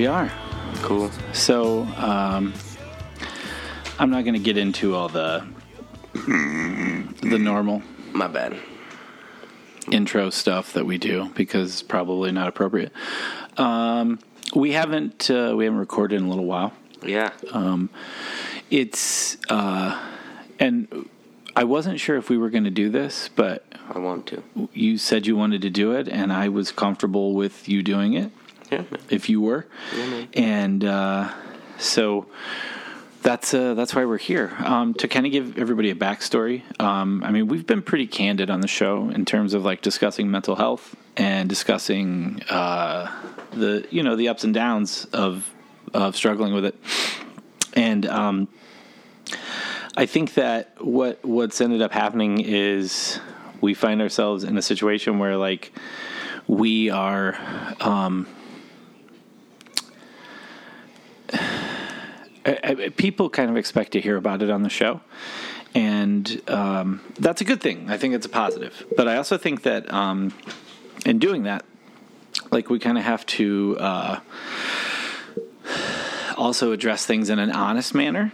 We are. Cool. So, um, I'm not going to get into all the the normal My bad. intro stuff that we do because it's probably not appropriate. Um, we haven't uh, we haven't recorded in a little while. Yeah. It's uh, and I wasn't sure if we were going to do this, but I want to. you said you wanted to do it, and I was comfortable with you doing it. Yeah. if you were. And uh, so that's uh, that's why we're here um, to kind of give everybody a backstory. Um, I mean, we've been pretty candid on the show in terms of like discussing mental health and discussing uh, the you know the ups and downs of of struggling with it. And um, I think that what what's ended up happening is we find ourselves in a situation where like we are um, I- I- people kind of expect to hear about it on the show, and um, that's a good thing. I think it's a positive. But I also think that um, in doing that, like we kind of have to uh, also address things in an honest manner.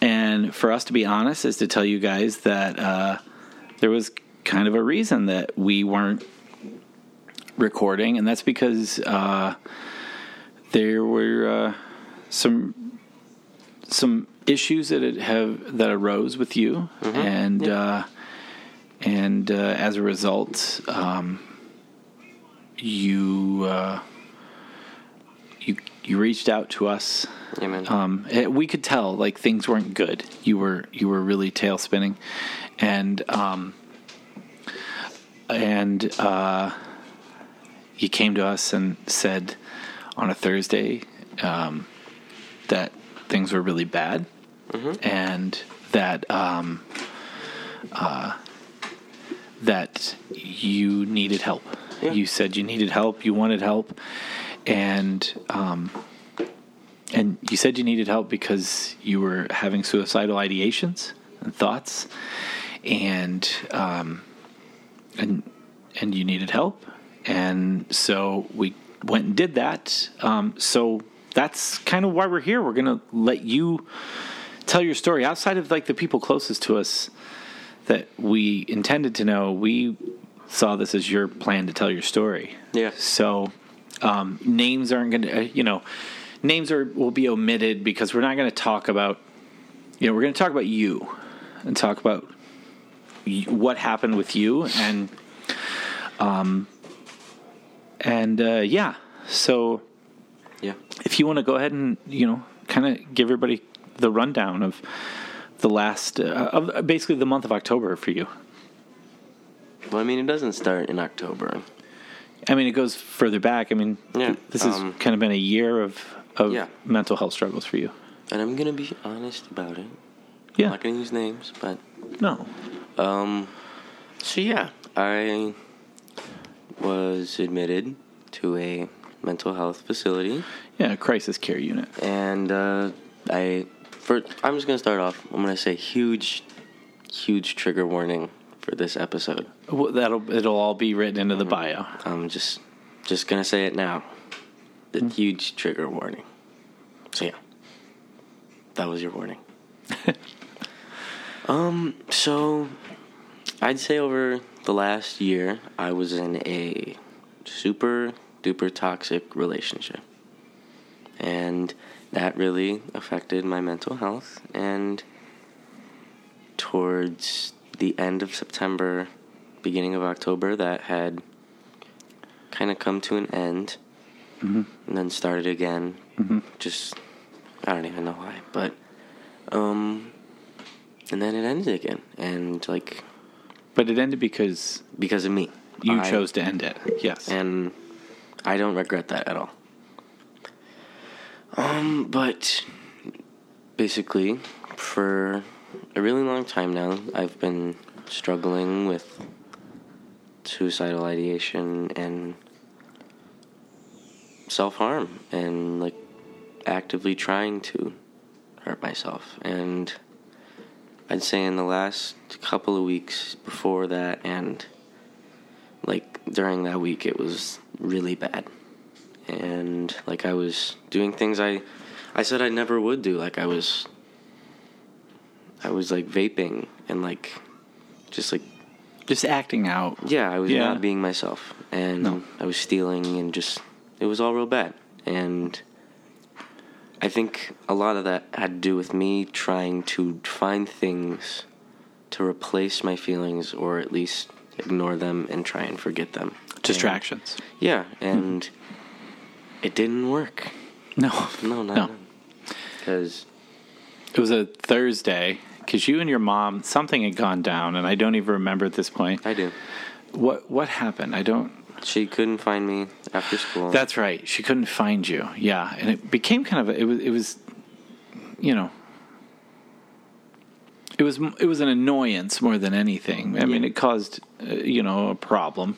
And for us to be honest is to tell you guys that uh, there was kind of a reason that we weren't recording, and that's because uh, there were uh, some some issues that it have that arose with you, and uh, and uh, as a result, um, you uh, you you reached out to us. Yeah. Um, we could tell like things weren't good. You were you were really tail spinning, and um, and uh, you came to us and said on a Thursday um, that things were really bad, and that um, uh, that you needed help. You said you needed help. You wanted help, and um, and you said you needed help because you were having suicidal ideations and thoughts, and um, and and you needed help, and so we went and did that. Um, so that's kind of why we're here. We're gonna let you tell your story outside of like the people closest to us that we intended to know. We saw this as your plan to tell your story. Yeah. So um, names aren't going to, uh, you know, names are will be omitted because we're not going to talk about, you know, we're going to talk about you and talk about y- what happened with you and, um, and uh, yeah. So yeah. if you want to go ahead and you know kind of give everybody the rundown of the last uh, of basically the month of October for you. Well, I mean, it doesn't start in October. I mean, it goes further back. I mean, Yeah, th- this has um, kind of been a year of of Yeah. mental health struggles for you. And I'm going to be honest about it. Yeah. I'm not going to use names, but. No. Um, so, yeah, I was admitted to a mental health facility. Yeah, crisis care unit. And uh, I. For, I'm just going to start off. I'm going to say huge, huge trigger warning for this episode. Well, that'll it'll all be written into Mm-hmm. the bio. I'm just just gonna say it now. The huge trigger warning. So yeah. That was your warning. um, so I'd say over the last year I was in a super duper toxic relationship. And that really affected my mental health and towards the end of September beginning of October that had kind of come to an end and then started again. Just, I don't even know why. But, um, and then it ended again. And, like, But it ended because because of me. you I- chose to end it. Yes. and I don't regret that at all. Um, but basically, for a really long time now, I've been struggling with suicidal ideation and self harm, and like actively trying to hurt myself. And I'd say in the last couple of weeks before that, and like during that week it was really bad and like i was doing things i i said i never would do like i was i was like vaping and like just like just acting out. yeah i was Yeah. not being myself and No. i was stealing and just it was all real bad and i think a lot of that had to do with me trying to find things to replace my feelings or at least ignore them and try and forget them And- Distractions. yeah, and it didn't work. No. No, No. because It was a Thursday because you and your mom something had gone down, and I don't even remember at this point. I do. What what happened? I don't. She couldn't find me after school. That's right. She couldn't find you. Yeah, and it became kind of a, it was it was, you know. It was it was an annoyance more than anything. I mean, it caused uh, you know a problem.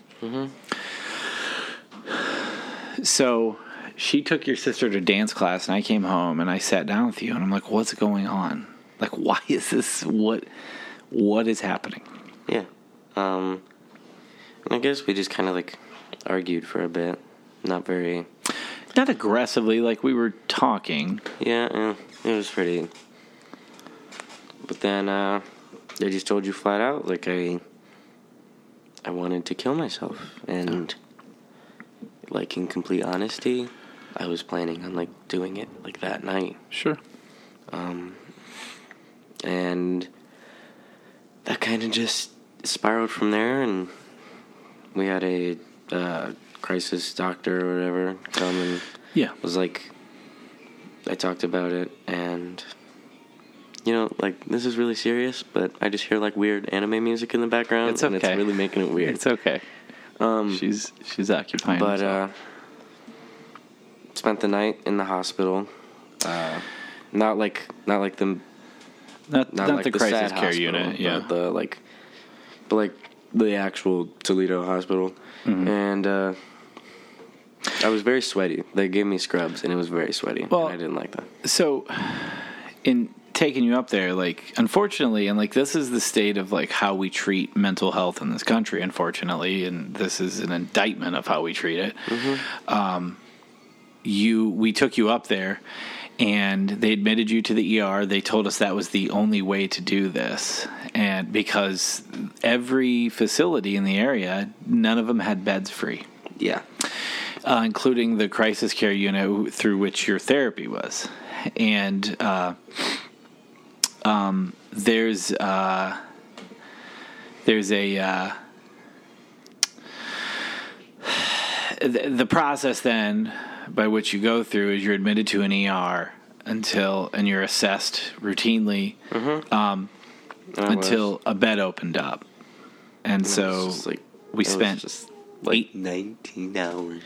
So she took your sister to dance class, and I came home and I sat down with you, and I'm like, "What's going on? Like, why is this? What what is happening?" yeah. Um, I guess we just kind of like argued for a bit. Not very. Not aggressively, like we were talking. Yeah, yeah it was pretty. But then uh, I just told you flat out, like I. I wanted to kill myself, and like in complete honesty, I was planning on like doing it like that night. Sure. Um, and that kind of just spiraled from there and we had a uh, crisis doctor or whatever come and Yeah. was like i talked about it and you know like this is really serious but i just hear like weird anime music in the background It's and okay. it's really making it weird It's okay. um She's she's occupying. but uh spent the night in the hospital uh not like not like the not, not, not like the, the, crisis care hospital, unit. but Yeah. the like, but like the actual Toledo hospital, Mm-hmm. and uh, I was very sweaty. They gave me scrubs, and it was very sweaty. Well- and I didn't like that. so, in taking you up there, like unfortunately, and like this is the state of like how we treat mental health in this country. Unfortunately, and this is an indictment of how we treat it. Um, you, we took you up there. And they admitted you to the ER. They told us that was the only way to do this, and because every facility in the area, none of them had beds free. Yeah, uh, including the crisis care unit through which your therapy was. And uh, um, there's uh, there's a uh, the, the process then by which you go through is you're admitted to an ER until and you're assessed routinely um, I was. until a bed opened up. And It so like we spent just like eight- nineteen hours.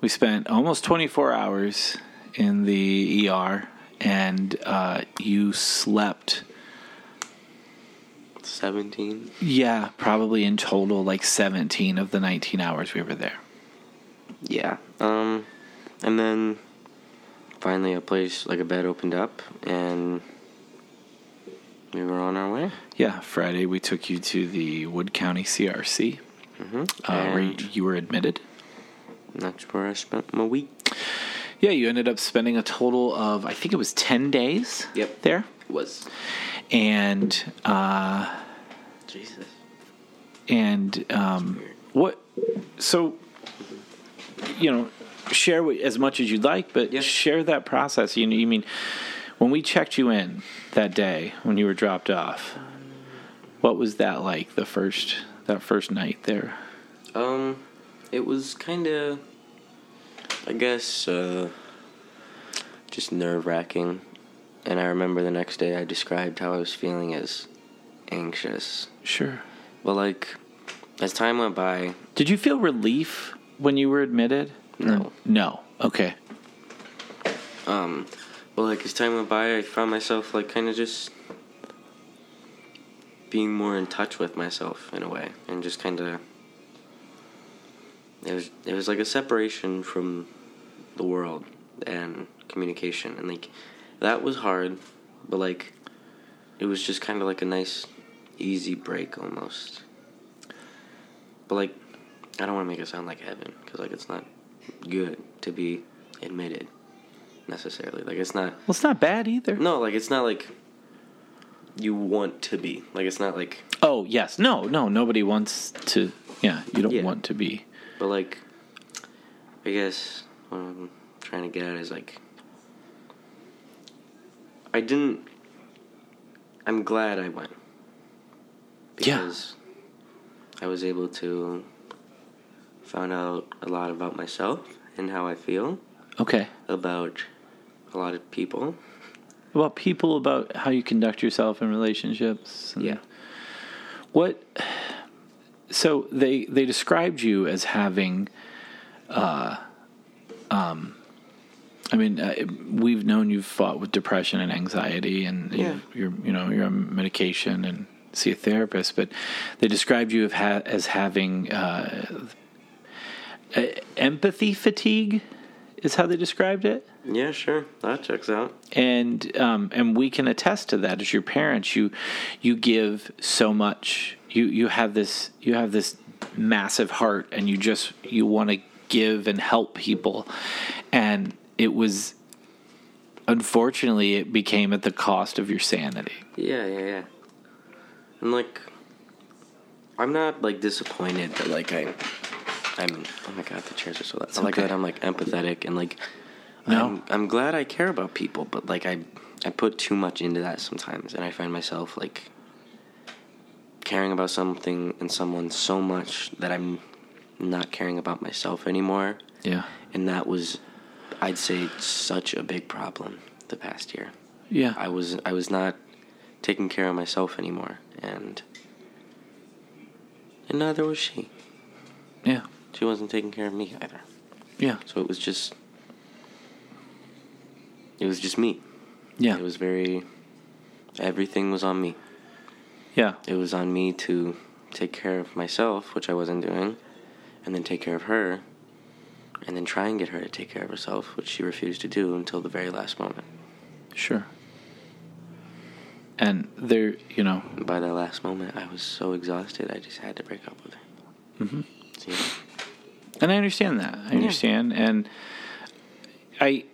We spent almost 24 hours in the ER, and uh, you slept, Seventeen. yeah, probably in total like 17 of the 19 hours we were there. Yeah. Um, and then finally a place like a bed opened up, and we were on our way. Yeah, Friday we took you to the Wood County CRC, Mm-hmm. uh, where you were admitted. that's where I spent my week. Yeah, you ended up spending a total of, I think it was 10 days Yep. there. it Was And, uh, Jesus. and um, what so you know share as much as you'd like but Yeah. share that process you know you mean when we checked you in that day when you were dropped off what was that like the first that first night there? Um, it was kind of, I guess, uh, just nerve wracking. And I remember the next day I described how I was feeling as anxious. Sure. But like, as time went by, Did you feel relief when you were admitted? No. No. Okay. um, but like as time went by, I found myself like kind of just being more in touch with myself in a way, and just kind of. It was it was like a separation from the world and communication, and like that was hard, but like it was just kind of like a nice, easy break almost. But like, I don't want to make it sound like heaven because like it's not good to be admitted necessarily. Like it's not. Well, it's not bad either. No, like it's not like you want to be. Like it's not like. Oh yes. No. No. Nobody wants to. Yeah. You don't Yeah. want to be. But like, I guess what I'm trying to get at is like, I didn't. I'm glad I went Yeah. because I was able to find out a lot about myself and how I feel Okay. about a lot of people. About people, about how you conduct yourself in relationships. Yeah. What? So they they described you as having, uh, um, I mean, uh, we've known you've fought with depression and anxiety, and Yeah. you're you know you're on medication and see a therapist, but they described you as having uh, uh, empathy fatigue, is how they described it Yeah, sure, that checks out. and um, and we can attest to that as your parents. You you give so much. You you have this you have this massive heart, and you just you want to give and help people, and it was unfortunately it became at the cost of your sanity. Yeah, yeah, yeah. And like, I'm not like disappointed that like I, I'm. Oh my god, the chairs are so loud. I like okay. that I'm like empathetic and like. No. I'm, I'm glad I care about people, but like I, I put too much into that sometimes, and I find myself like caring about something and someone so much that I'm not caring about myself anymore, Yeah, and that was, I'd say, such a big problem the past year. yeah, I was I was not taking care of myself anymore, and and neither was she. yeah, She wasn't taking care of me either. yeah, So it was just it was just me. yeah, It was very everything was on me. yeah, It was on me to take care of myself, which I wasn't doing, and then take care of her, and then try and get her to take care of herself, which she refused to do until the very last moment. sure. And there, you know, by that last moment, I was so exhausted, I just had to break up with her. Mm-hmm. See? And I understand that. I understand. And I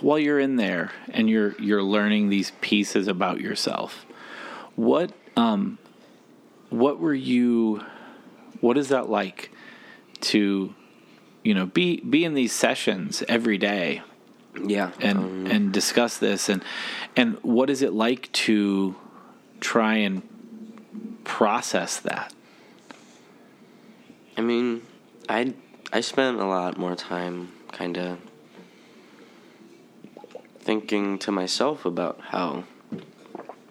while you're in there and you're you're learning these pieces about yourself, what um what were you what is that like to you know be be in these sessions every day Yeah. and um, and discuss this and and what is it like to try and process that? I mean, I I spent a lot more time kind of thinking to myself about how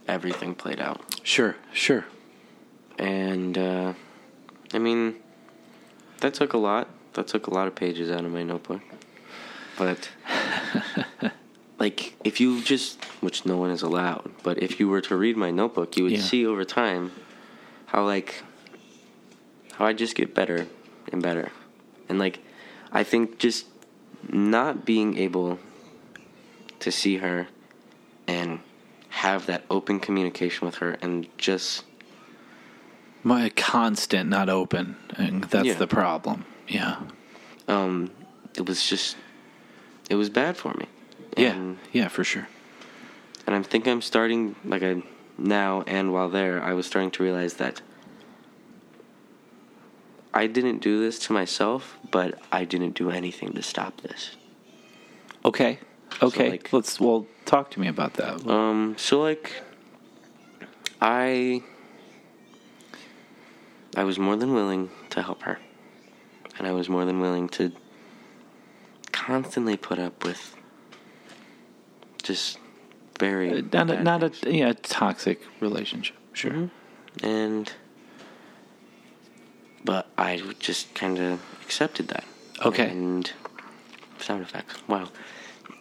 everything played out, Sure, sure. and uh, I mean, that took a lot. That took a lot of pages out of my notebook, but. Like if you just, which no one is allowed, but if you were to read my notebook, you would Yeah. see over time how like how I just get better and better. And like I think just not being able to see her and have that open communication with her and just My constant, not open, and that's Yeah. the problem. Yeah, um it was just it was bad for me. yeah, yeah, for sure. and I think I'm starting like I now and while there I was starting to realize that I didn't do this to myself, but I didn't do anything to stop this. Okay, okay. like- Let's well talk to me about that. Um, so like, I, I was more than willing to help her. And I was more than willing to constantly put up with just very Uh, Not a, not a yeah toxic relationship. Sure. Mhm. and but I just kind of accepted that. Okay. And sound effects. Wow.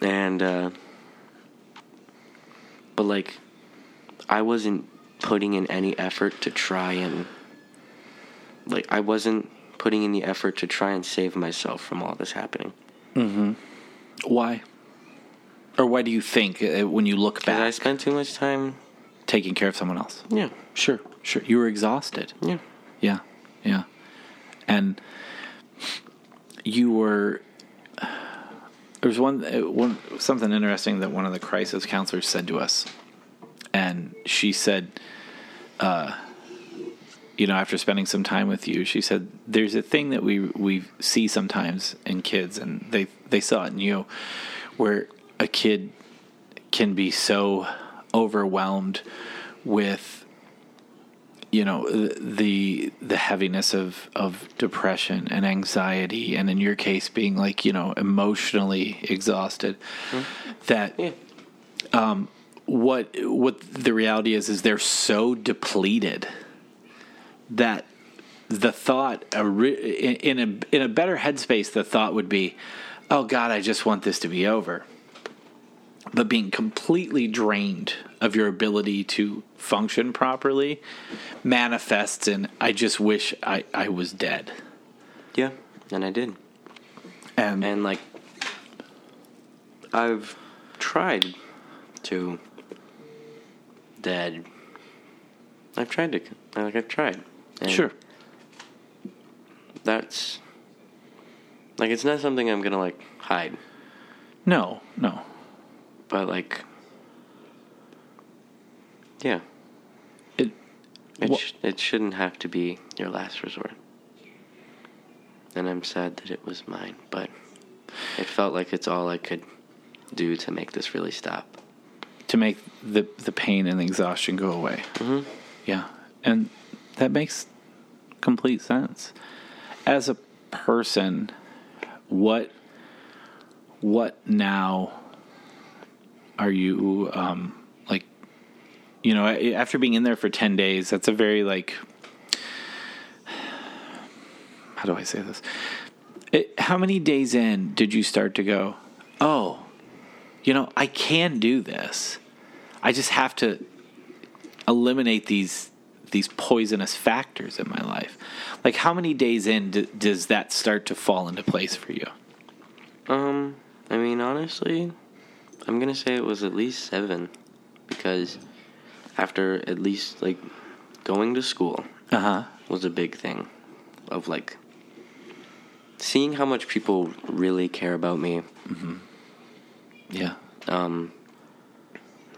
And uh but like I wasn't putting in any effort to try and like I wasn't putting in the effort to try and save myself from all this happening. Mhm. Why? Or why do you think uh, when you look back? I spent too much time taking care of someone else? yeah. Sure, sure. You were exhausted. Yeah. Yeah, yeah. And you were. There was one, uh, one something interesting that one of the crisis counselors said to us, and she said, uh, you know, after spending some time with you, she said, "There's a thing that we we see sometimes in kids, and they they saw it in you, where a kid can be so overwhelmed with." You know the the heaviness of of depression and anxiety and in your case being like you know emotionally exhausted that Yeah. um what what the reality is is they're so depleted that the thought a in a in a better headspace the thought would be oh god i just want this to be over but being completely drained of your ability to function properly manifests in I just wish I, I was dead. Yeah. And I did. And, and like I've tried to dead. I've tried to like I've tried. Sure. That's like it's not something I'm gonna like hide, No, no. but like yeah, It it Wha- sh- it shouldn't have to be your last resort. And I'm sad that it was mine, but it felt like it's all I could do to make this really stop. to make the the pain and the exhaustion go away. Mhm. Yeah, and that makes complete sense. As a person, what what now are you um? You know, after being in there for ten days, that's a very like. How do I say this? It, how many days in did you start to go? Oh, you know, I can do this. I just have to eliminate these these poisonous factors in my life. Like, how many days in d- does that start to fall into place for you? Um, I mean, honestly, I'm gonna say it was at least seven, because after at least like going to school Uh huh. was a big thing, of like seeing how much people really care about me. Yeah. Um,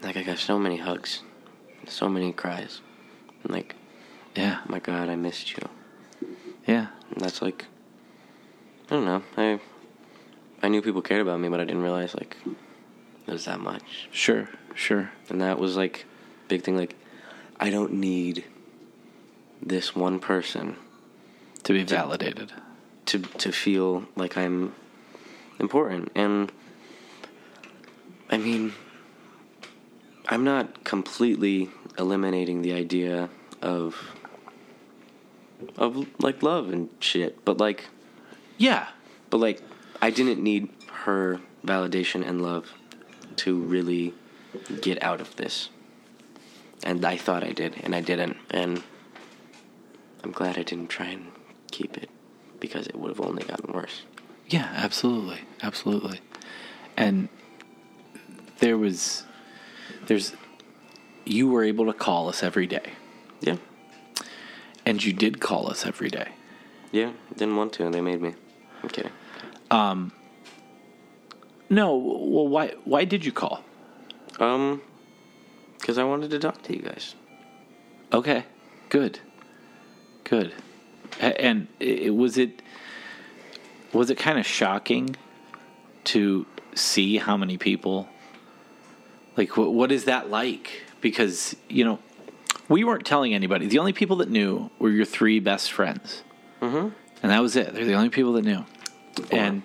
like I got so many hugs, so many cries, and like, Yeah. oh my God, I missed you. Yeah. And that's like, I don't know. I I knew people cared about me, but I didn't realize like it was that much. Sure. Sure. And that was like big thing like I don't need this one person To be validated. to to feel like I'm important. And I mean I'm not completely eliminating the idea of of like love and shit, but like Yeah. but like I didn't need her validation and love to really get out of this. And I thought I did, and I didn't. And I'm glad I didn't try and keep it because it would have only gotten worse. Yeah. Absolutely. Absolutely. And there was, there's, you were able to call us every day, Yeah. and you did call us every day. Yeah. Didn't want to, and they made me. I'm kidding. Um, No. Well, why? Why did you call? Um, because I wanted to talk to you guys. Okay, good, good. And it, was it was it kind of shocking to see how many people like what, what is that like? Because you know we weren't telling anybody. The only people that knew were your three best friends, mm-hmm. and that was it. They're the only people that knew, and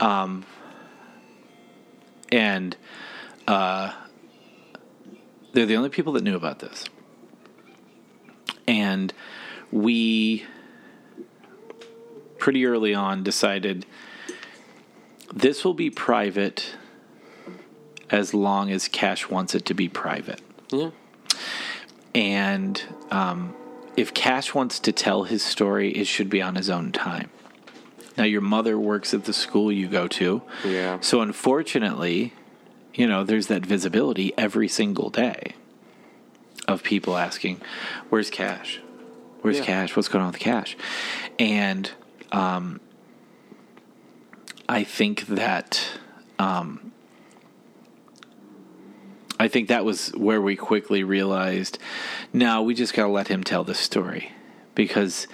um, and uh, they're the only people that knew about this, and we pretty early on decided this will be private as long as Cash wants it to be private. Yeah. And um, if Cash wants to tell his story, it should be on his own time. Now, your mother works at the school you go to. Yeah. So, unfortunately, you know, there's that visibility every single day of people asking, Where's Cash? Where's Yeah. Cash? What's going on with Cash? And um, I think that. Um, I think that was where we quickly realized no, we just got to let him tell the story because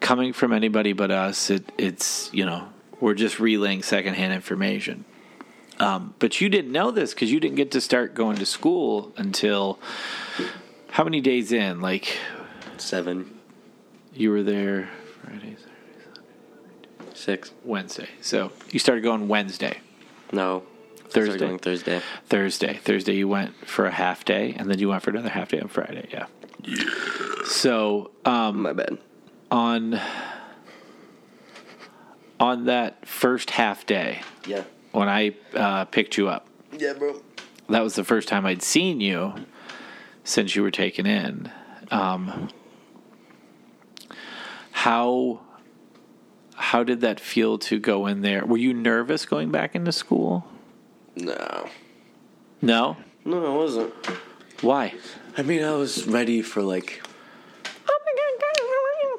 coming from anybody but us, it, it's, you know, we're just relaying secondhand information. Um, but you didn't know this because you didn't get to start going to school until how many days in? Like Seven, you were there Friday, Saturday, six. Wednesday. So you started going Wednesday. No. Thursday? Thursday. Thursday. Thursday you went for a half day, and then you went for another half day on Friday. Yeah. So um, My bad. on on that first half day, Yeah. When I uh, picked you up, Yeah, bro. that was the first time I'd seen you since you were taken in. Um, how how did that feel to go in there? Were you nervous going back into school? No. No. No, I wasn't. Why? I mean, I was ready for like.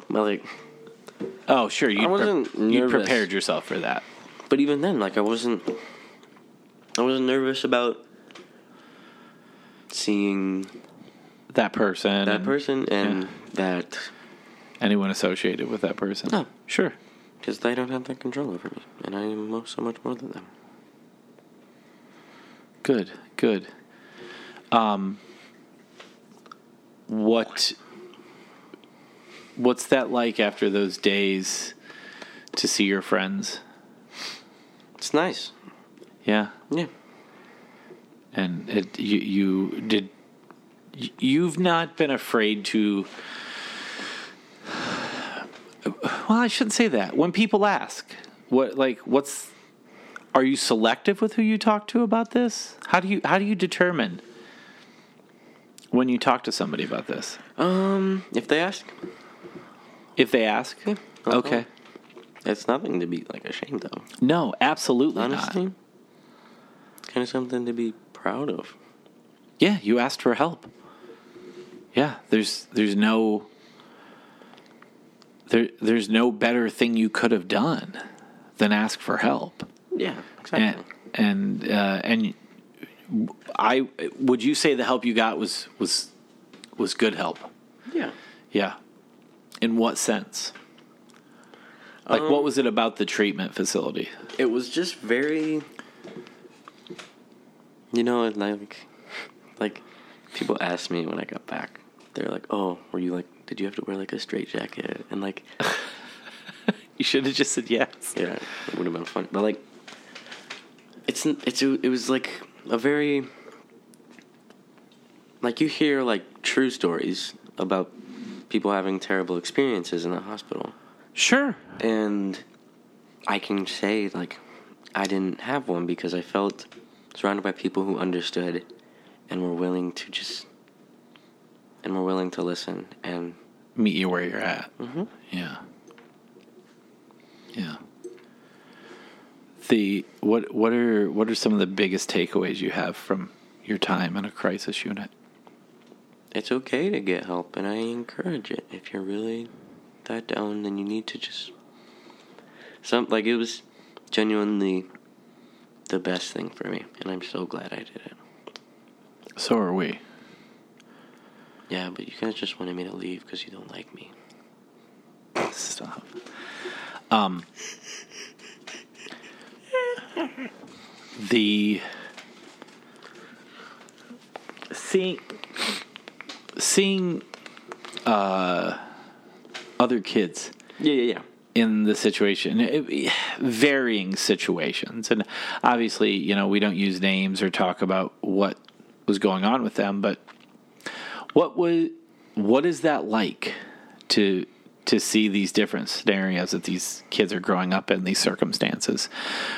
But like, Oh, sure. You I wasn't you prepared yourself for that. But even then, like, I wasn't. I wasn't nervous about seeing That person. that person and yeah. that Anyone associated with that person. No. Sure. because they don't have that control over me, and I am so much more than them. Good. Good. Um. What. What's that like after those days to see your friends? It's nice. Yeah. Yeah. and it you you did you've not been afraid to well i shouldn't say that. When people ask what like what's are you selective with who you talk to about this? How do you how do you determine when you talk to somebody about this? Um, if they ask, if they ask? I'll okay it's nothing to be like ashamed of. no absolutely Honestly, not it's kind of something to be proud of. Yeah, you asked for help. Yeah, there's there's no there there's no better thing you could have done than ask for help. Yeah, And and uh, and I would you say the help you got was was was good help? yeah. Yeah. In what sense? Like what um, was it about the treatment facility? It was just very, you know, like, like people asked me when I got back. They're like, "Oh, were you like? Did you have to wear like a straight jacket?" And like, You should have just said yes. yeah, it would have been fun. But like, it's it's it was like a very like you hear like true stories about people having terrible experiences in the hospital. Sure. and I can say like I didn't have one because I felt surrounded by people who understood and were willing to just and were willing to listen and meet you where you're at. Mm-hmm. Yeah. Yeah. The what what are what are some of the biggest takeaways you have from your time in a crisis unit? it's okay to get help and I encourage it if you're really that down then you need to just some like it was genuinely the best thing for me and I'm so glad I did it. So are we. Yeah, but you guys just wanted me to leave because you don't like me. Stop. Um the seeing seeing uh, other kids Yeah, yeah, yeah. in the situation, it- varying situations, and obviously, you know, we don't use names or talk about what was going on with them, but what was what is that like to to see these different scenarios that these kids are growing up in these circumstances?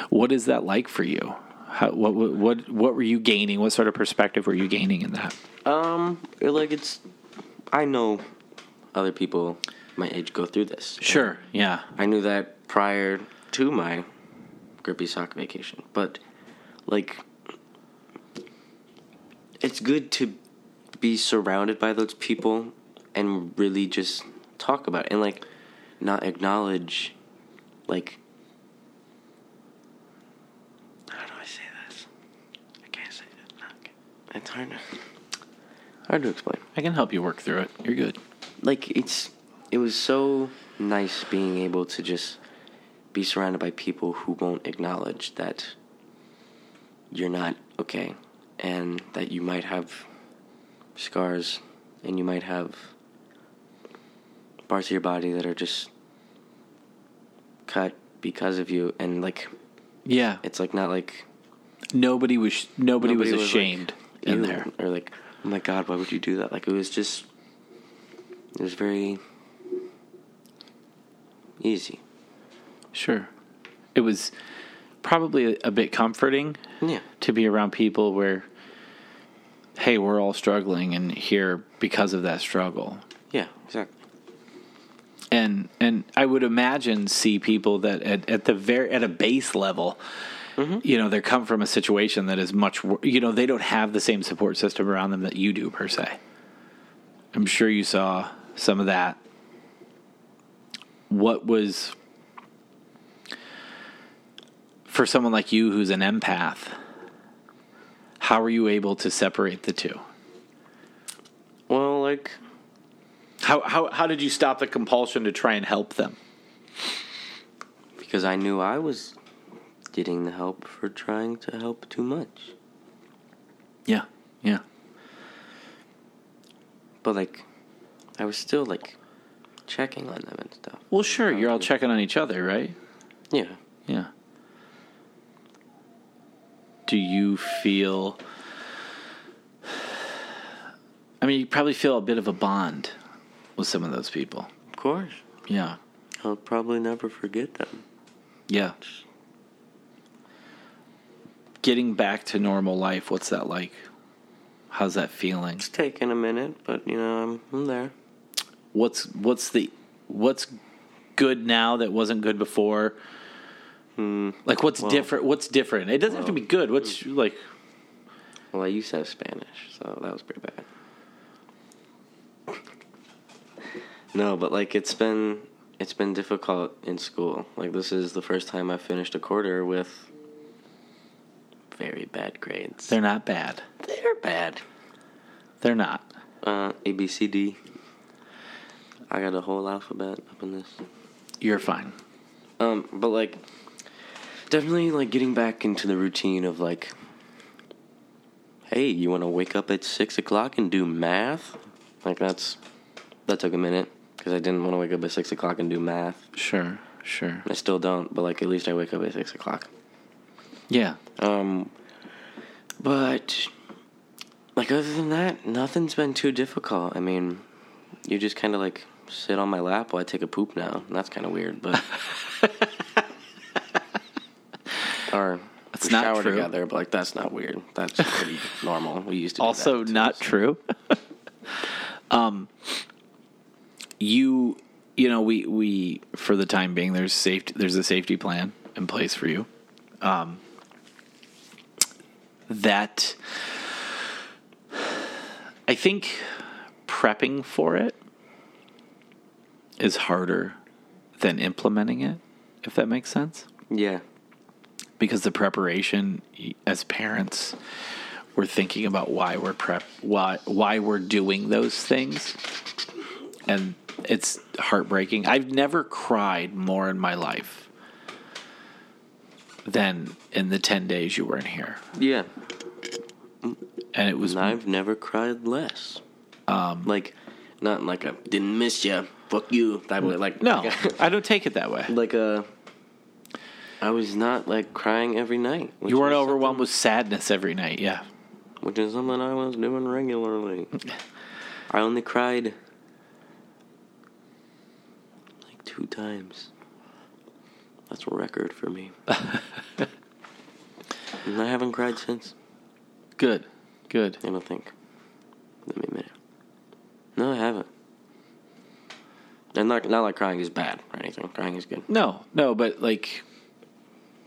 What is that like for you? How, what, what what what were you gaining? What sort of perspective were you gaining in that? Um, like it's, I know other people my age go through this. Sure, yeah, I knew that prior to my grippy sock vacation, but like, it's good to be surrounded by those people and really just talk about it and like not acknowledge like how do I say this? I can't say it. It's hard to hard to explain I can help you work through it. You're good. like it's it was so nice being able to just be surrounded by people who won't acknowledge that you're not okay and that you might have scars and you might have parts of your body that are just cut because of you and like Yeah, it's like not like nobody was nobody, was like, ashamed in there. or like oh my god why would you do that like it was just it was very easy Sure, it was probably a, a bit comforting yeah to be around people where, hey, we're all struggling and here because of that struggle. yeah exactly And and I would imagine see people that at, at the very at a base level, mm-hmm. you know, they come from a situation that is much you know they don't have the same support system around them that you do per se. I'm sure you saw some of that. What was for someone like you who's an empath? How were you able to separate the two? well like How how how did you stop the compulsion to try and help them? because I knew I was getting the help for trying to help too much. Yeah, yeah. But like, I was still like checking on them and stuff. Well, sure, you're all checking on each other, right? Yeah. Yeah. Do you feel? I mean, you probably feel a bit of a bond with some of those people. Of course. Yeah, I'll probably never forget them. yeah. Getting back to normal life, what's that like? How's that feeling? It's taken a minute, but you know, I'm, I'm there. What's what's the what's good now that wasn't good before? like what's well- different? What's different? It doesn't have to be good. What's like? Well, I used to have Spanish, so that was pretty bad. no, but like it's been it's been difficult in school. Like this is the first time I finished a quarter with very bad grades. They're not bad. They're bad. They're not. Uh, A B C D. I got a whole alphabet up in this. You're fine. Um, but like, definitely like getting back into the routine of like, hey, you want to wake up at six o'clock and do math? Like that's that took a minute because I didn't want to wake up at six o'clock and do math. Sure, sure. I still don't, but like at least I wake up at six o'clock. Yeah. Um, but like other than that, nothing's been too difficult. I mean, you just kind of like sit on my lap while I take a poop now. That's kind of weird, but or That's we not shower true. together. But like that's not weird. That's pretty normal. We used to do Also, too, not so. true. um, you, you know, we we for the time being, there's safety. There's a safety plan in place for you. Um, that I think prepping for it is harder than implementing it. If that makes sense. Yeah, because the preparation as parents we're thinking about why we're prep why why we're doing those things and it's heartbreaking i've never cried more in my life than in the 10 days you were in here yeah. and it was And I've never cried less. Um, like, not like I didn't miss you, fuck you type of like no, like a, I don't take it that way. like a. I was not like crying every night. You weren't overwhelmed with sadness every night. Yeah. which is something I was doing regularly. I only cried like two times. That's a record for me. and I haven't cried since. Good. Good. I don't think. Let me it. No, I haven't. And not not like crying is bad or anything. Crying is good. No, no, but like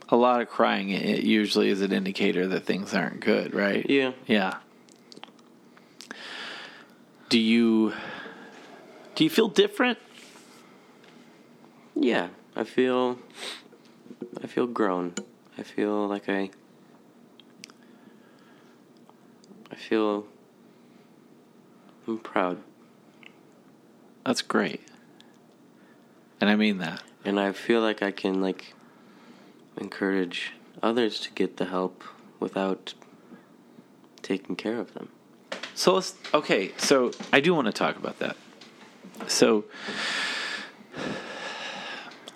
a lot of crying it usually is an indicator that things aren't good, right? Yeah. Yeah. Do you do you feel different? Yeah, I feel I feel grown. I feel like I I feel I'm proud. That's great. And I mean that. And I feel like I can like encourage others to get the help without taking care of them. So let's okay, so I do want to talk about that. So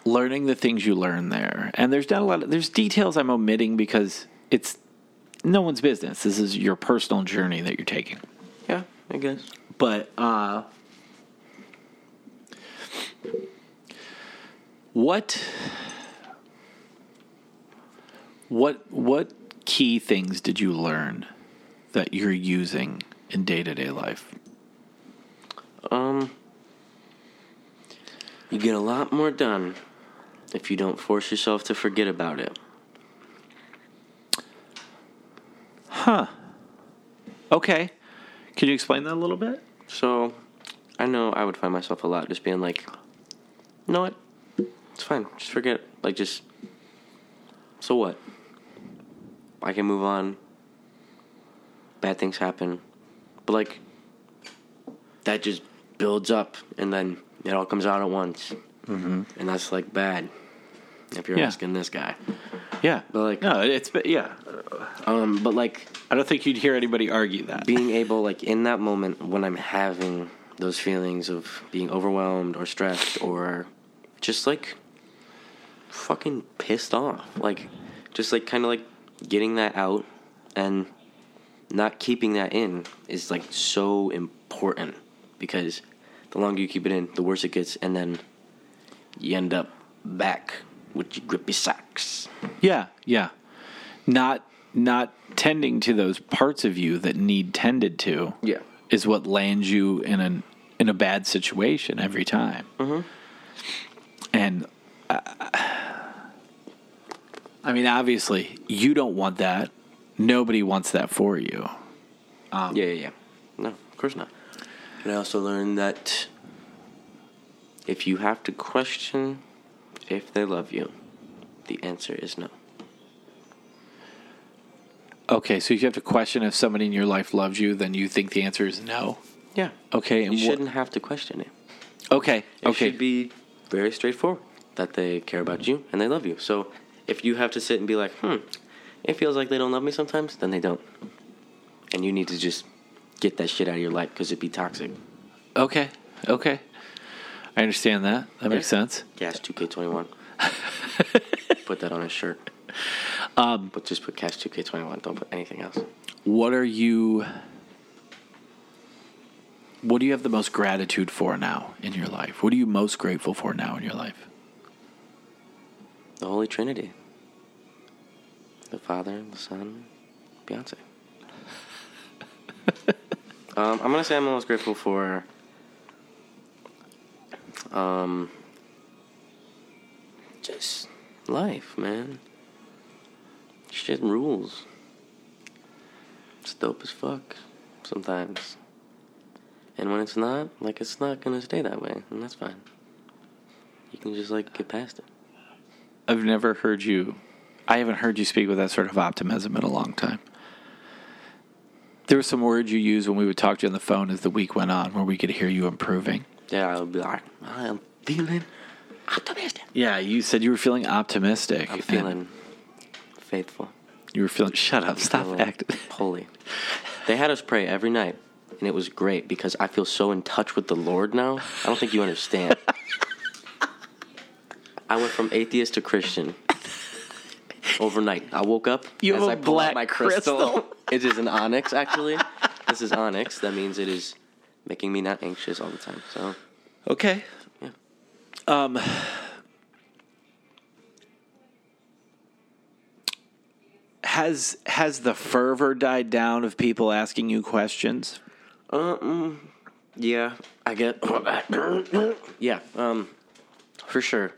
learning the things you learn there. And there's not a lot of there's details I'm omitting because it's no one's business. This is your personal journey that you're taking. Yeah, I guess. But uh what what what key things did you learn that you're using in day-to-day life? Um you get a lot more done if you don't force yourself to forget about it. Huh. Okay. Can you explain that a little bit? So, I know I would find myself a lot just being like, you know what? It's fine. Just forget. Like, just. So what? I can move on. Bad things happen. But, like, that just builds up and then it all comes out at once. Mm-hmm. And that's, like, bad. If you're Yeah. asking this guy. Yeah. But, like- No, it's yeah. Um, but, like, I don't think you'd hear anybody argue that. being able like in that moment when i'm having those feelings of being overwhelmed or stressed or just like fucking pissed off like just like kind of like getting that out and not keeping that in is like so important because the longer you keep it in the worse it gets and then you end up back with your grippy socks Yeah, yeah. Not not tending to those parts of you that need tended to. Yeah. Is what lands you in an in a bad situation every time. Mm-hmm. And uh, I mean, obviously, you don't want that. Nobody wants that for you. Um, yeah, yeah, yeah. No, of course not. And I also learned that if you have to question if they love you, the answer is no. Okay, so if you have to question if somebody in your life loves you, then you think the answer is no. Yeah. Okay, and You shouldn't have to question it. Okay, It okay. should be very straightforward that they care about you and they love you. So if you have to sit and be like, hmm, it feels like they don't love me sometimes, then they don't. And you need to just get that shit out of your life because it'd be toxic. Okay, okay. I understand that. That makes sense. Cash 2K21. put that on a shirt. Um, But just put Cash 2K21. Don't put anything else. what are you? What do you have the most gratitude for now in your life? What are you most grateful for now in your life? The Holy Trinity. The Father, the Son, Beyonce. um, I'm gonna say I'm most grateful for um just life, man. Shit rules. It's dope as fuck sometimes. And when it's not, like it's not gonna stay that way, and that's fine. You can just like get past it. I've never heard you. I haven't heard you speak with that sort of optimism in a long time. There were some words you used when we would talk to you on the phone as the week went on, where we could hear you improving. Yeah, I'll be like, I am feeling optimistic. Yeah, you said you were feeling optimistic. I'm feeling faithful. You were feeling. Shut up! Stop acting. holy. They had us pray every night and it was great because I feel so in touch with the Lord now. I don't think you understand. I went from atheist to Christian overnight. I woke up You as I pull black out my crystal. crystal. it is an onyx, actually. This is onyx. That means it is making me not anxious all the time. So Okay. Yeah. Um. Has has the fervor died down of people asking you questions? Um, yeah, I get. yeah, um, for sure.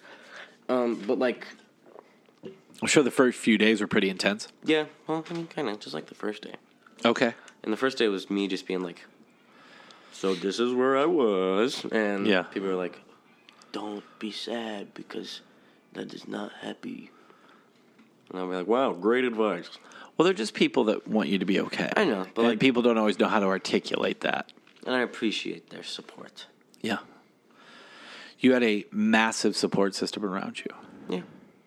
Um, but like, I'm sure the first few days were pretty intense. yeah, well, I mean, kind of just like the first day. Okay. And the first day was me just being like, "So this is where I was," and Yeah. people were like, "Don't be sad because that is not happy." And I'll be like, "Wow, great advice." Well, they're just people that want you to be okay. I know, but and like- people don't always know how to articulate that. And I appreciate their support. Yeah. You had a massive support system around you. Yeah,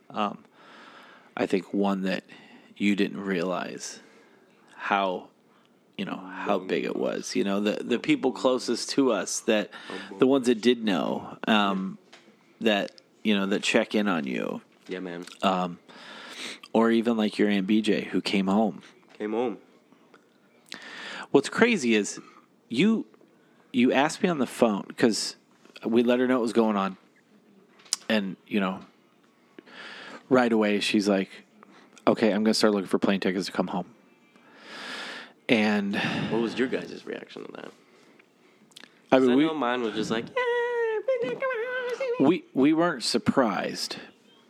Um, I think one that you didn't realize how you know how big it was. You know the the people closest to us that the ones that did know um, that you know that check in on you, yeah, man. Um, or even like your aunt BJ who came home. Came home. What's crazy is you you asked me on the phone because we let her know what was going on, and you know, right away she's like, "Okay, I'm gonna start looking for plane tickets to come home." And What was your guys' reaction to that? I mean, I we, know mine was just like, yeah, we we weren't surprised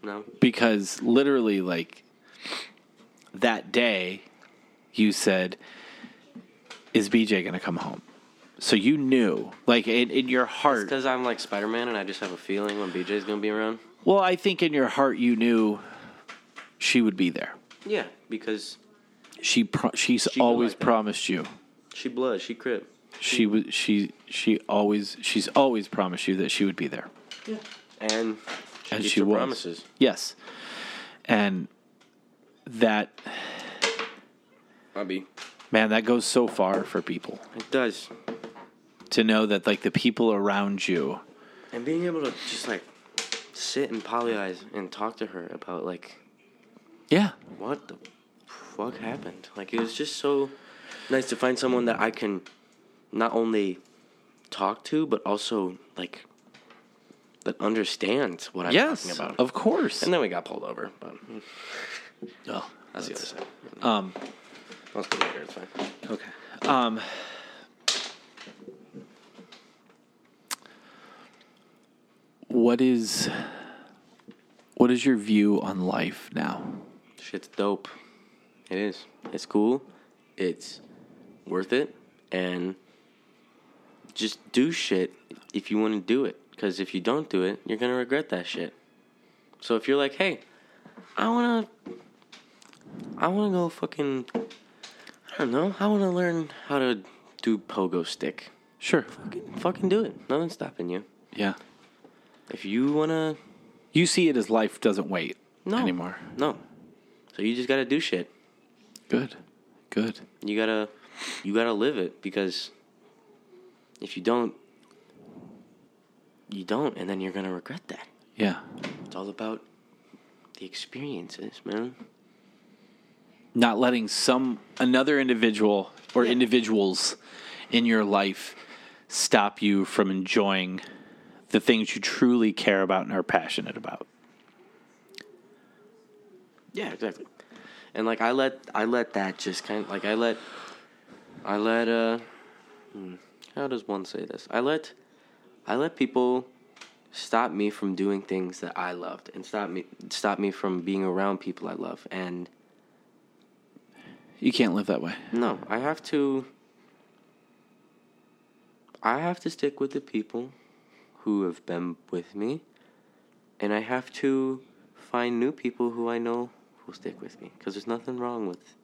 no, because literally like that day you said is bj gonna come home so you knew like in, in your heart because I'm like Spider Man and I just have a feeling when BJ's gonna be around. well i think in your heart you knew she would be there Yeah, because she pro- she's She always like promised you she blood, she crip. she was she she always she's always promised you that she would be there Yeah, And and she was promises. yes and that Bobby. man that goes so far for people It does. To know that like the people around you And being able to just like sit Polly eyes and talk to her about like yeah what the fuck happened. Like it was just so nice to find someone that I can not only talk to but also like that understands what I'm yes talking about. of course And then we got pulled over, but oh, that's, the other side. um later. It's fine. okay um what is what is your view on life now Shit's dope. It is. It's cool. It's worth it. And just do shit if you want to do it. Because if you don't do it, you're going to regret that shit. So if you're like, hey, I want to. I want to go fucking. I don't know. I want to learn how to do pogo stick. sure Fucking do it. Nothing's stopping you. yeah If you want to. you see it as life doesn't wait No. anymore No. So you just got to do shit. good good you gotta you gotta live it because if you don't you don't and then you're gonna regret that yeah it's all about the experiences man not letting some another individual or individuals in your life stop you from enjoying the things you truly care about and are passionate about. yeah exactly and like i let i let that just kind of like i let i let uh hmm, how does one say this i let i let people stop me from doing things that i loved and stop me stop me from being around people i love and You can't live that way. No, I have to. I have to stick with the people who have been with me, and I have to find new people who I know will stick with me. Because there's nothing wrong with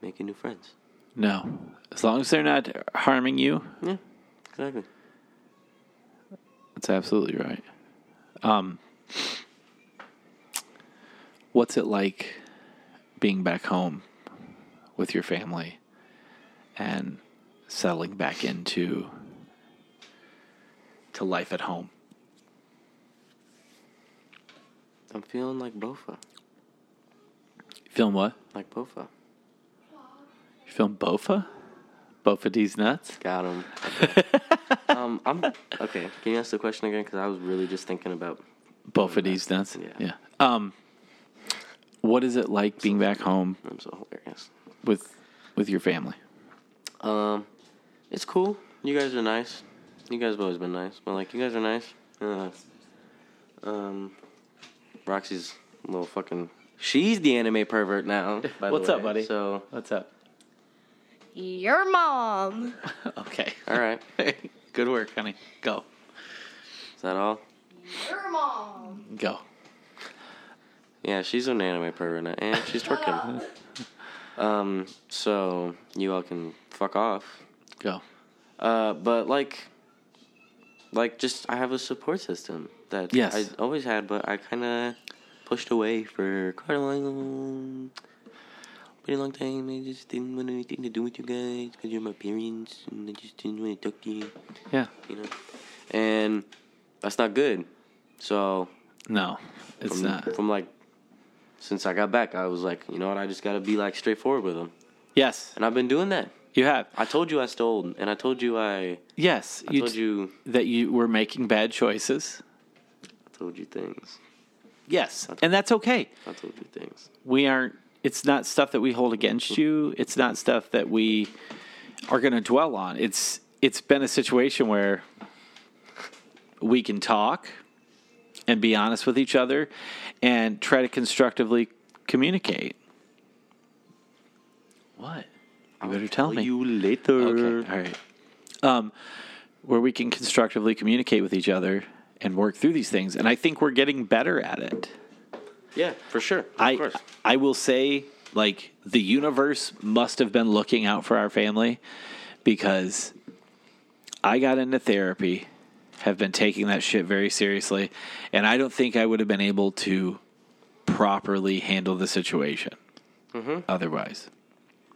making new friends. No. As long as they're not harming you, Yeah, exactly. that's absolutely right. Um what's it like being back home with your family and settling back into to life at home? I'm feeling like Bofa. Feeling what? Like Bofa. You feeling Bofa? Bofa D's nuts? Got him. Okay. um, I'm okay. Can you ask the question again? Because I was really just thinking about. Bofa D's nuts? Yeah. Yeah. Um, what is it like being back home I'm so hilarious. with with your family? Um, it's cool. You guys are nice. You guys have always been nice, but like you guys are nice. Uh, um, Roxy's a little fucking. She's the anime pervert now. by the What's up, buddy? So, What's up? Your mom. Okay. all right, Good work, honey. Go. is that all? Your mom. Go. Yeah, she's an anime pervert now, and she's twerking. um, so you all can fuck off. Go. Uh, but like, like just I have a support system that Yes. I always had, but I kind of pushed away for quite a long, pretty long time. I just didn't want anything to do with you guys because you're my parents, and I just didn't want to talk to you, Yeah. you know. And that's not good. So No, it's from, not. from like since I got back, I was like, you know what, I just gotta be like straightforward with them, Yes, and I've been doing that. You have. I told you I stole, and I told you I, Yes, I you told t- you, that you were making bad choices. I told you things. Yes, and that's okay. I told you things. We aren't. It's not stuff that we hold against you. It's not stuff that we are going to dwell on. It's it's been a situation where we can talk and be honest with each other and try to constructively communicate. What? You better tell me. you later. Okay, all right. Um, where we can constructively communicate with each other and work through these things, and I think we're getting better at it. Yeah, for sure. Of I course. I will say, like the universe must have been looking out for our family because I got into therapy, have been taking that shit very seriously, and I don't think I would have been able to properly handle the situation Mm-hmm. otherwise.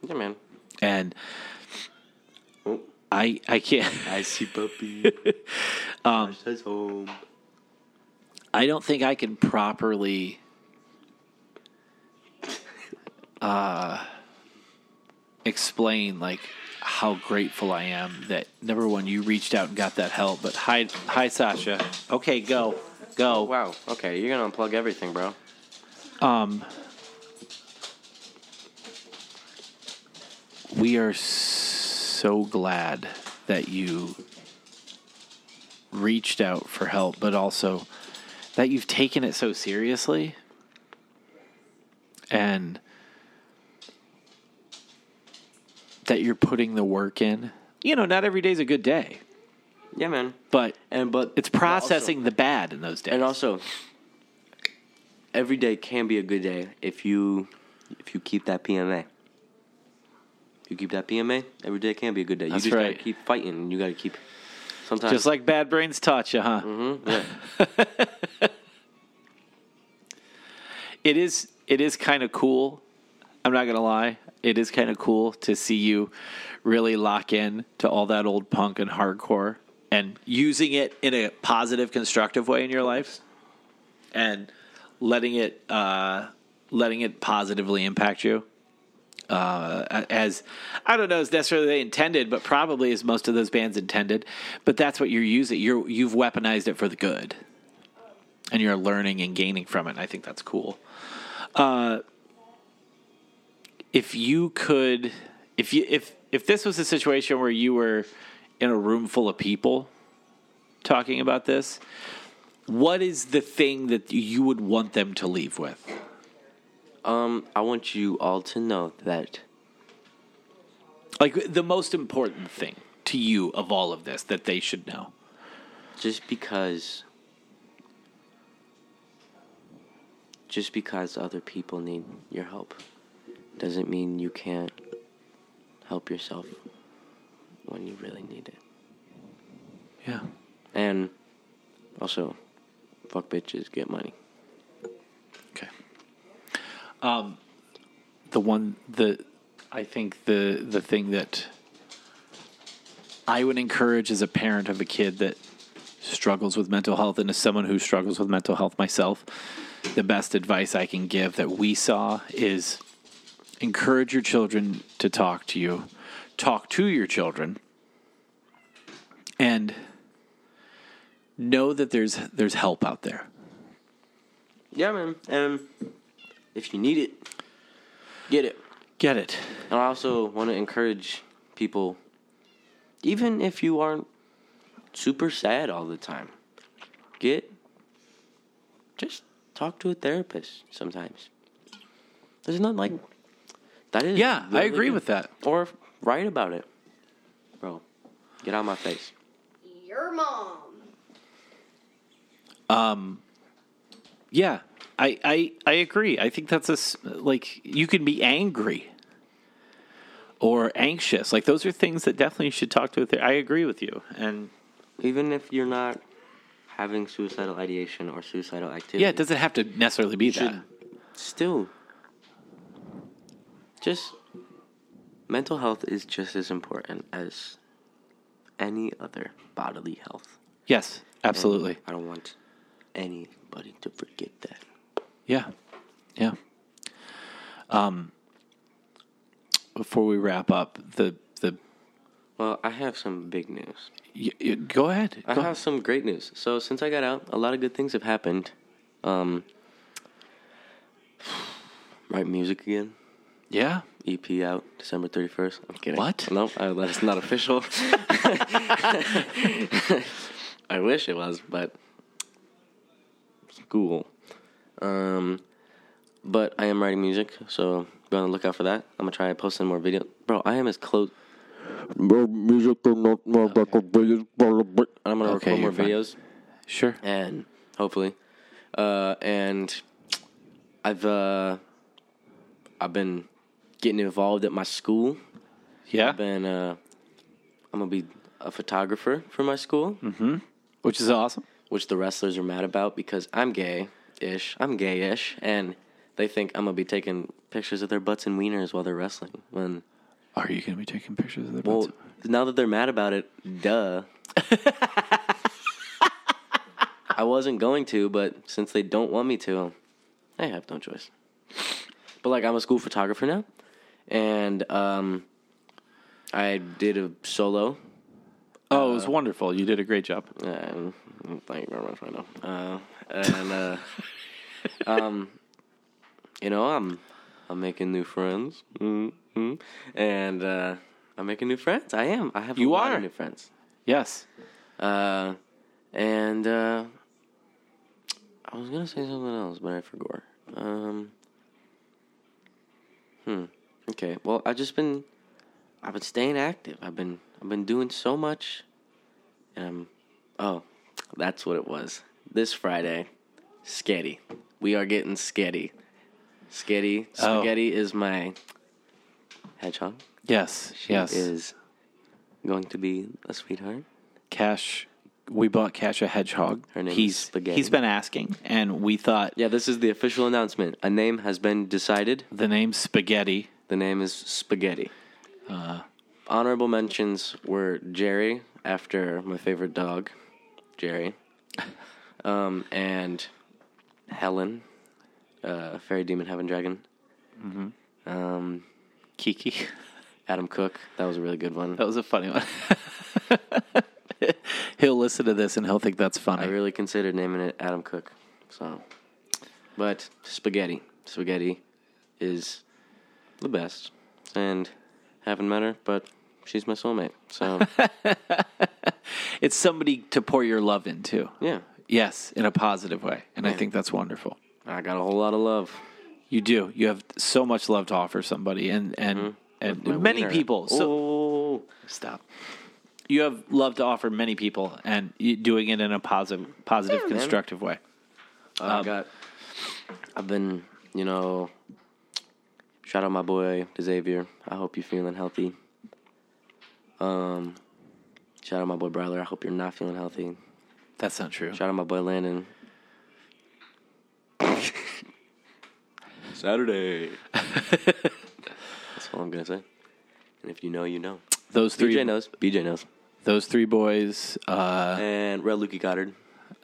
Yeah, man. And Oh, I I can't. I see puppy. um, says home. I don't think I can properly uh, explain like how grateful I am that number one you reached out and got that help. But hi, hi Sasha. Okay, go, go. Wow. Okay, you're gonna unplug everything, bro. Um, we are so glad that you reached out for help, but also that you've taken it so seriously. And that you're putting the work in. You know, not every day's a good day, Yeah, man. but And but it's processing the bad in those days. And also, every day can be a good day if you if you keep that PMA. You keep that PMA, every day can be a good day. That's you just right. gotta keep fighting. You gotta keep. Sometimes just like bad brains taught you, huh? Mhm, yeah. it is it is kind of cool. I'm not gonna lie. It is kind of cool to see you really lock in to all that old punk and hardcore and using it in a positive, constructive way in your life, and letting it uh, letting it positively impact you. Uh, as I don't know as necessarily they intended, but probably as most of those bands intended. But that's what you're using. You're you've weaponized it for the good and you're learning and gaining from it. And I think that's cool. Uh, if you could, if you if if this was a situation where you were in a room full of people talking about this, what is the thing that you would want them to leave with? Um, I want you all to know that Like the most important thing to you of all of this that they should know. just because just because other people need your help doesn't mean you can't help yourself when you really need it. Yeah. And also, fuck bitches, get money. Um, the one the I think the the thing that I would encourage as a parent of a kid that struggles with mental health and as someone who struggles with mental health myself, the best advice I can give that we saw is encourage your children to talk to you, talk to your children, and know that there's there's help out there. Yeah, man. And if you need it, get it. Get it. And I also want to encourage people, even if you aren't super sad all the time, get just talk to a therapist sometimes. There's nothing like that is Yeah, I agree good. with that. Or write about it, bro. Get out of my face. Your mom. Um. Yeah, I, I I agree. I think that's a, like you can be angry or anxious. Like those are things that definitely you should talk to. A ther- I agree with you. And Even if you're not having suicidal ideation or suicidal activity. yeah, it doesn't have to necessarily be that. still just mental health is just as important as any other bodily health. Yes, absolutely. I don't want anybody to forget that. Yeah, yeah. Um, before we wrap up, the the Well, I have some big news. y- y- go ahead. I Go- have some great news. So since I got out, a lot of good things have happened. Um, write music again. yeah. EP out December 31st. I'm kidding. What? No, uh, that is not official. I wish it was, but school. Um, but I am writing music, so be on the lookout for that. I'm gonna try posting more videos. Bro, I am as close. Music, not I'm gonna Okay, record more fine. videos Sure. and hopefully, uh, and I've uh, I've been getting involved at my school. Yeah. I've been uh, I'm gonna be a photographer for my school, Which is awesome. which the wrestlers are mad about because I'm gay-ish. I'm gay-ish, and they think I'm gonna be taking pictures of their butts and wieners while they're wrestling. When Are you going to be taking pictures of the well, butts? now that they're mad about it, duh. I wasn't going to, but since they don't want me to, I have no choice. But like, I'm a school photographer now, and um, I did a solo. Oh, it was wonderful. You did a great job. Um, thank you very much, right now. Uh, and uh, um, you know, I'm I'm making new friends, mm-hmm. and uh, I'm making new friends. I am. I have You a lot are. of new friends. Yes. Uh, and uh, I was gonna say something else, but I forgot. Um, hmm. Okay. Well, I've just been, I've been staying active. I've been, I've been doing so much, and I'm. Oh, that's what it was. This Friday, Sketty. We are getting Sketty. Sketty. Oh. Spaghetti is my hedgehog. Yes. She yes. is going to be a sweetheart. Cash. We bought Cash a hedgehog. Her name is he's Spaghetti. he's been asking, and we thought Yeah, this is the official announcement. A name has been decided. the name Spaghetti. The name is Spaghetti. Uh, Honorable mentions were Jerry, after my favorite dog, Jerry, um, and Helen, uh, Fairy Demon Heaven Dragon. Um, Kiki. Adam Cook, that was a really good one. That was a funny one. he'll listen to this and he'll think that's funny. I really considered naming it Adam Cook. So, but spaghetti, spaghetti is the best, and haven't met her, but she's my soulmate. So it's somebody to pour your love into. yeah, Yes, in a positive way, and I think that's wonderful. I got a whole lot of love. You do. You have so much love to offer somebody, and and and Mm-hmm. My many wiener. people. So oh, stop. You have love to offer many people, and doing it in a positive, positive, Yeah, man. constructive way. I got. I've been, you know. Shout out my boy Xavier. I hope you're feeling healthy. Um, shout out my boy Bryler. I hope you're not feeling healthy. That's not true. Shout out my boy Landon. Saturday. That's all I'm gonna say. And if you know, you know. Those three. BJ knows. BJ knows. those three boys. Uh, and Red Lukey Goddard.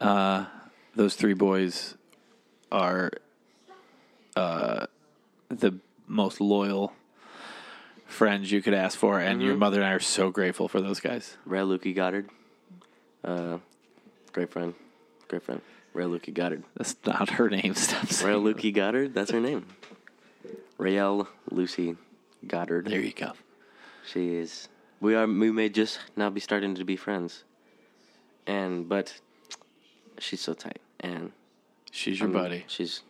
Uh, those three boys are uh, the most loyal friends you could ask for, and your mother and I are so grateful for those guys. Red Lukey Goddard. Uh, great friend. Great friend. Red Lukey Goddard. That's not her name. Stop Rael saying. Lukey Goddard, that's her name. Rael Lucy Goddard. There you go. She is. We are. We may just now be starting to be friends. And but she's so tight, and She's your I mean, buddy. She's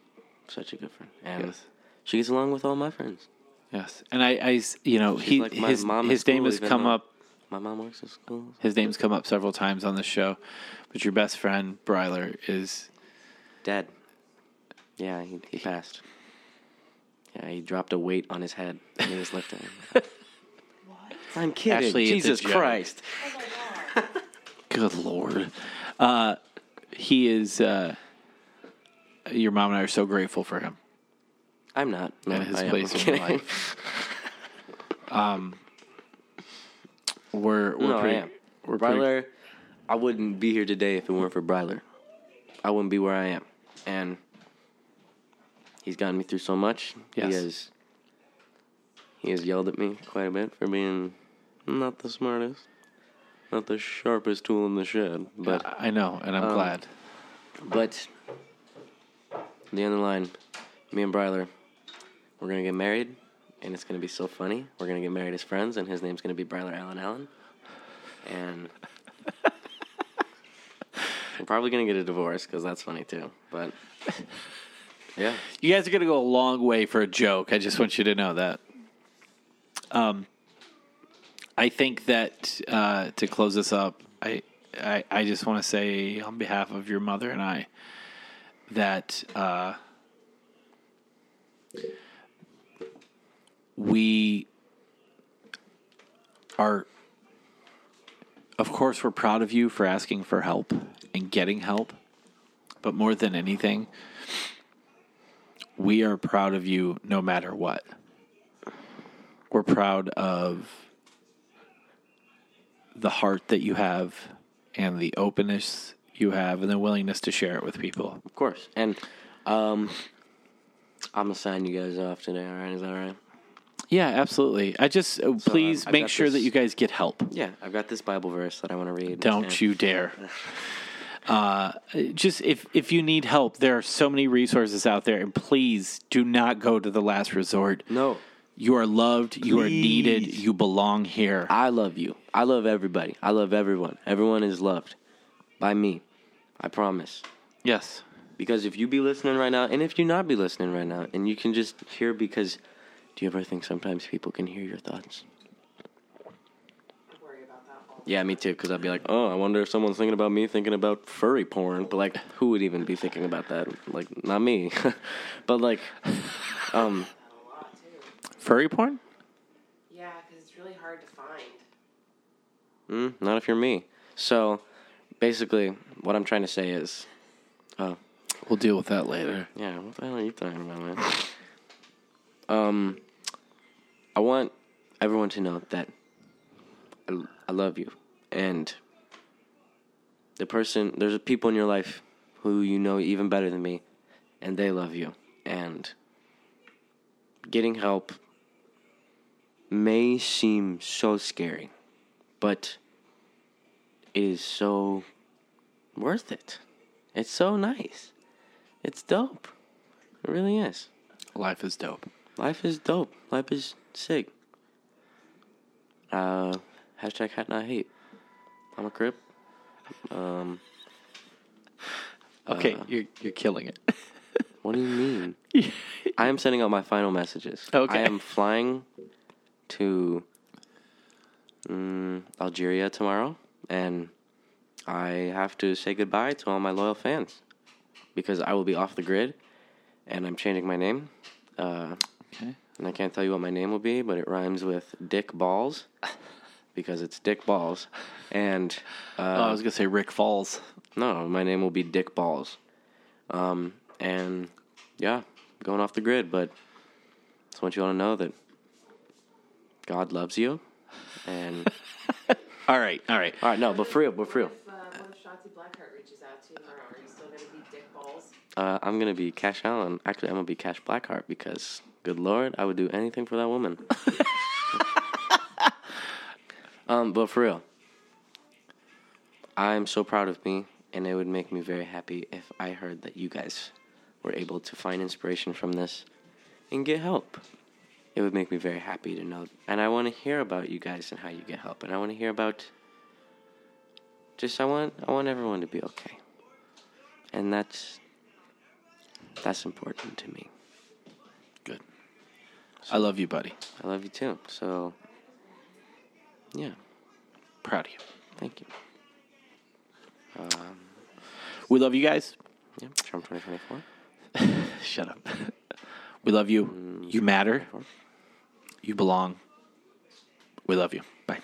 such a good friend, and Yes. she gets along with all my friends. Yes, and I, you know, She's he like his mom at his name has come up. My mom works at school. His name's come up several times on the show, but your best friend Bryler is dead. Yeah, he, he passed. Yeah, he dropped a weight on his head and he was lifting. what? I'm kidding. Ashley, Jesus joke. Christ. good lord. Uh, he is. Uh, your mom and I are so grateful for him. I'm not. No, and his I place I'm in life. um, we're we're no, pretty, I am. we're pretty, Bryler, I wouldn't be here today if it weren't for Bryler. I wouldn't be where I am. And he's gotten me through so much. Yes. He has he has yelled at me quite a bit for being not the smartest, not the sharpest tool in the shed. But I know, and I'm Um, glad. but the end of the line, me and Bryler, we're gonna get married, and it's gonna be so funny. We're gonna get married as friends, and his name's gonna be Bryler Allen Allen, and we're probably gonna get a divorce because that's funny too. But yeah, You guys are going to go a long way for a joke. I just want you to know that. Um, I think that uh, to close this up, I I, I just want to say on behalf of your mother and I that uh, we are, of course, we're proud of you for asking for help and getting help, but more than anything we are proud of you no matter what. We're proud of the heart that you have and the openness you have and the willingness to share it with people. of course. And um, I'm gonna sign you guys off today. All right, is that all right? Yeah, absolutely. I just uh, please I've make sure that you guys get help. Yeah, I've got this Bible verse that I want to read. Don't you dare. Uh, just if if you need help, there are so many resources out there, and please do not go to the last resort. No, You are loved. You are needed. You belong here. I love you. I love everybody. I love everyone. Everyone is loved by me. I promise. yes. Because if you be listening right now, and if you not be listening right now, and you can just hear because, do you ever think sometimes people can hear your thoughts? Yeah, me too. Because I'd be like, oh, I wonder if someone's thinking about me thinking about furry porn. But like, who would even be thinking about that? Like, not me. but like, um, Furry porn? Yeah, because it's really hard to find. mm, not if you're me. So, basically, what I'm trying to say is, oh, We'll deal with that later. Yeah, what the hell are you talking about, man? Um, I want everyone to know that I, I love you, and the person there's people in your life who you know even better than me, and they love you, and getting help may seem so scary, but it is so worth it. It's so nice. It's dope. It really is. Life is dope. Life is dope. Life is sick. Uh, hashtag hat not hate. I'm a crip. Um, Okay, Uh, you're you're killing it. what do you mean? I am sending out my final messages. Okay. I am flying to mm, Algeria tomorrow, and I have to say goodbye to all my loyal fans because I will be off the grid, and I'm changing my name. Uh, okay. And I can't tell you what my name will be, but it rhymes with Dick Balls because it's Dick Balls. And uh, oh, I was gonna say Rick Falls. no, my name will be Dick Balls. Um, and yeah, going off the grid, but just want you all to know that God loves you, and All right, all right. All right, no, but for real, but for real. If, uh, what if Shotzi Blackheart reaches out to you tomorrow? Are you still gonna be Dick Balls? Uh, I'm gonna be Cash Allen. Actually, I'm gonna be Cash Blackheart because, good lord, I would do anything for that woman. um, but for real, I'm so proud of me, and it would make me very happy if I heard that you guys were able to find inspiration from this and get help. It would make me very happy to know, and I want to hear about you guys and how you get help, and I want to hear about. Just I want I want everyone to be okay, and that's that's important to me. Good. I love you, buddy. I love you too. So, yeah, Proud of you. thank you. Um, We love you guys. yeah, Trump 2024. Shut up. We love you. You matter. You belong. We love you. Bye.